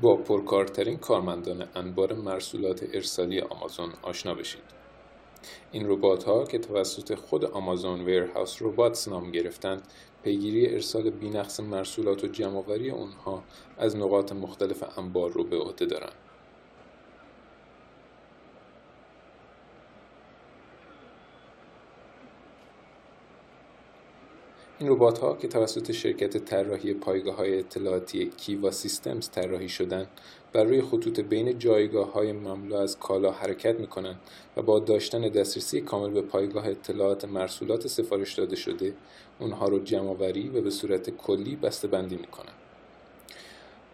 با پرکارترین کارمندان انبار مرسولات ارسالی آمازون آشنا بشید. این ربات ها که توسط خود آمازون ویرهاوس رباتس نام گرفتند پیگیری ارسال بینقص مرسولات و جمعآوری اونها از نقاط مختلف انبار رو به عهده دارند. این ها که توسط شرکت طراحی های اطلاعاتی کیوا سیستمز طراحی شدند بر روی خطوط بین های مملو از کالا حرکت می‌کنند و با داشتن دسترسی کامل به پایگاه اطلاعات مرسولات سفارش داده شده اونها رو جمعآوری و به صورت کلی بسته‌بندی می‌کنند.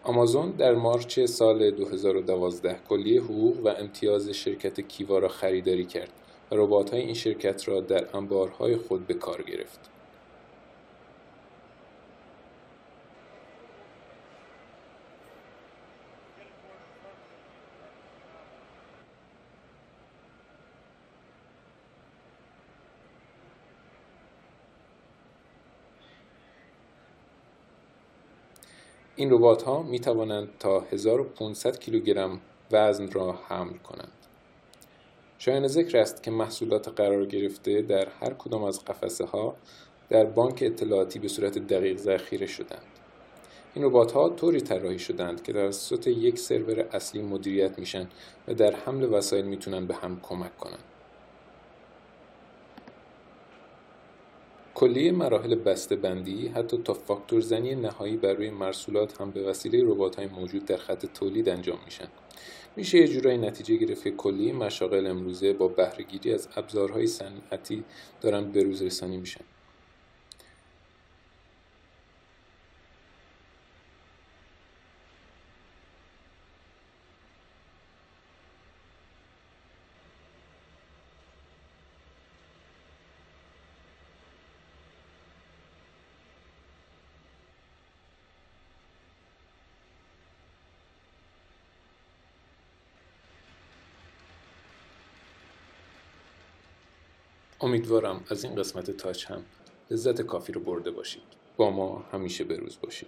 آمازون در مارچ سال 2012 کلیه حقوق و امتیاز شرکت کیوا را خریداری کرد و های این شرکت را در انبارهای خود به کار گرفت. این ها می توانند تا 1500 کیلوگرم وزن را حمل کنند. شایان ذکر است که محصولات قرار گرفته در هر کدام از قفسه ها در بانک اطلاعاتی به صورت دقیق ذخیره شدند. این ربات ها طوری طراحی شدند که توسط یک سرور اصلی مدیریت میشن و در حمل وسایل می‌تونن به هم کمک کنند. کلیه مراحل بندی حتی تا فاکتور زنی نهایی بر روی مرسولات هم به وسیله های موجود در خط تولید انجام میشن. میشه یه جورایی نتیجه گرفت که کلیه مشاغل امروزه با بهرهگیری از ابزارهای صنعتی دارن به روز رسانی میشن. امیدوارم از این قسمت تاچ هم لذت کافی رو برده باشید. با ما همیشه بروز باشید.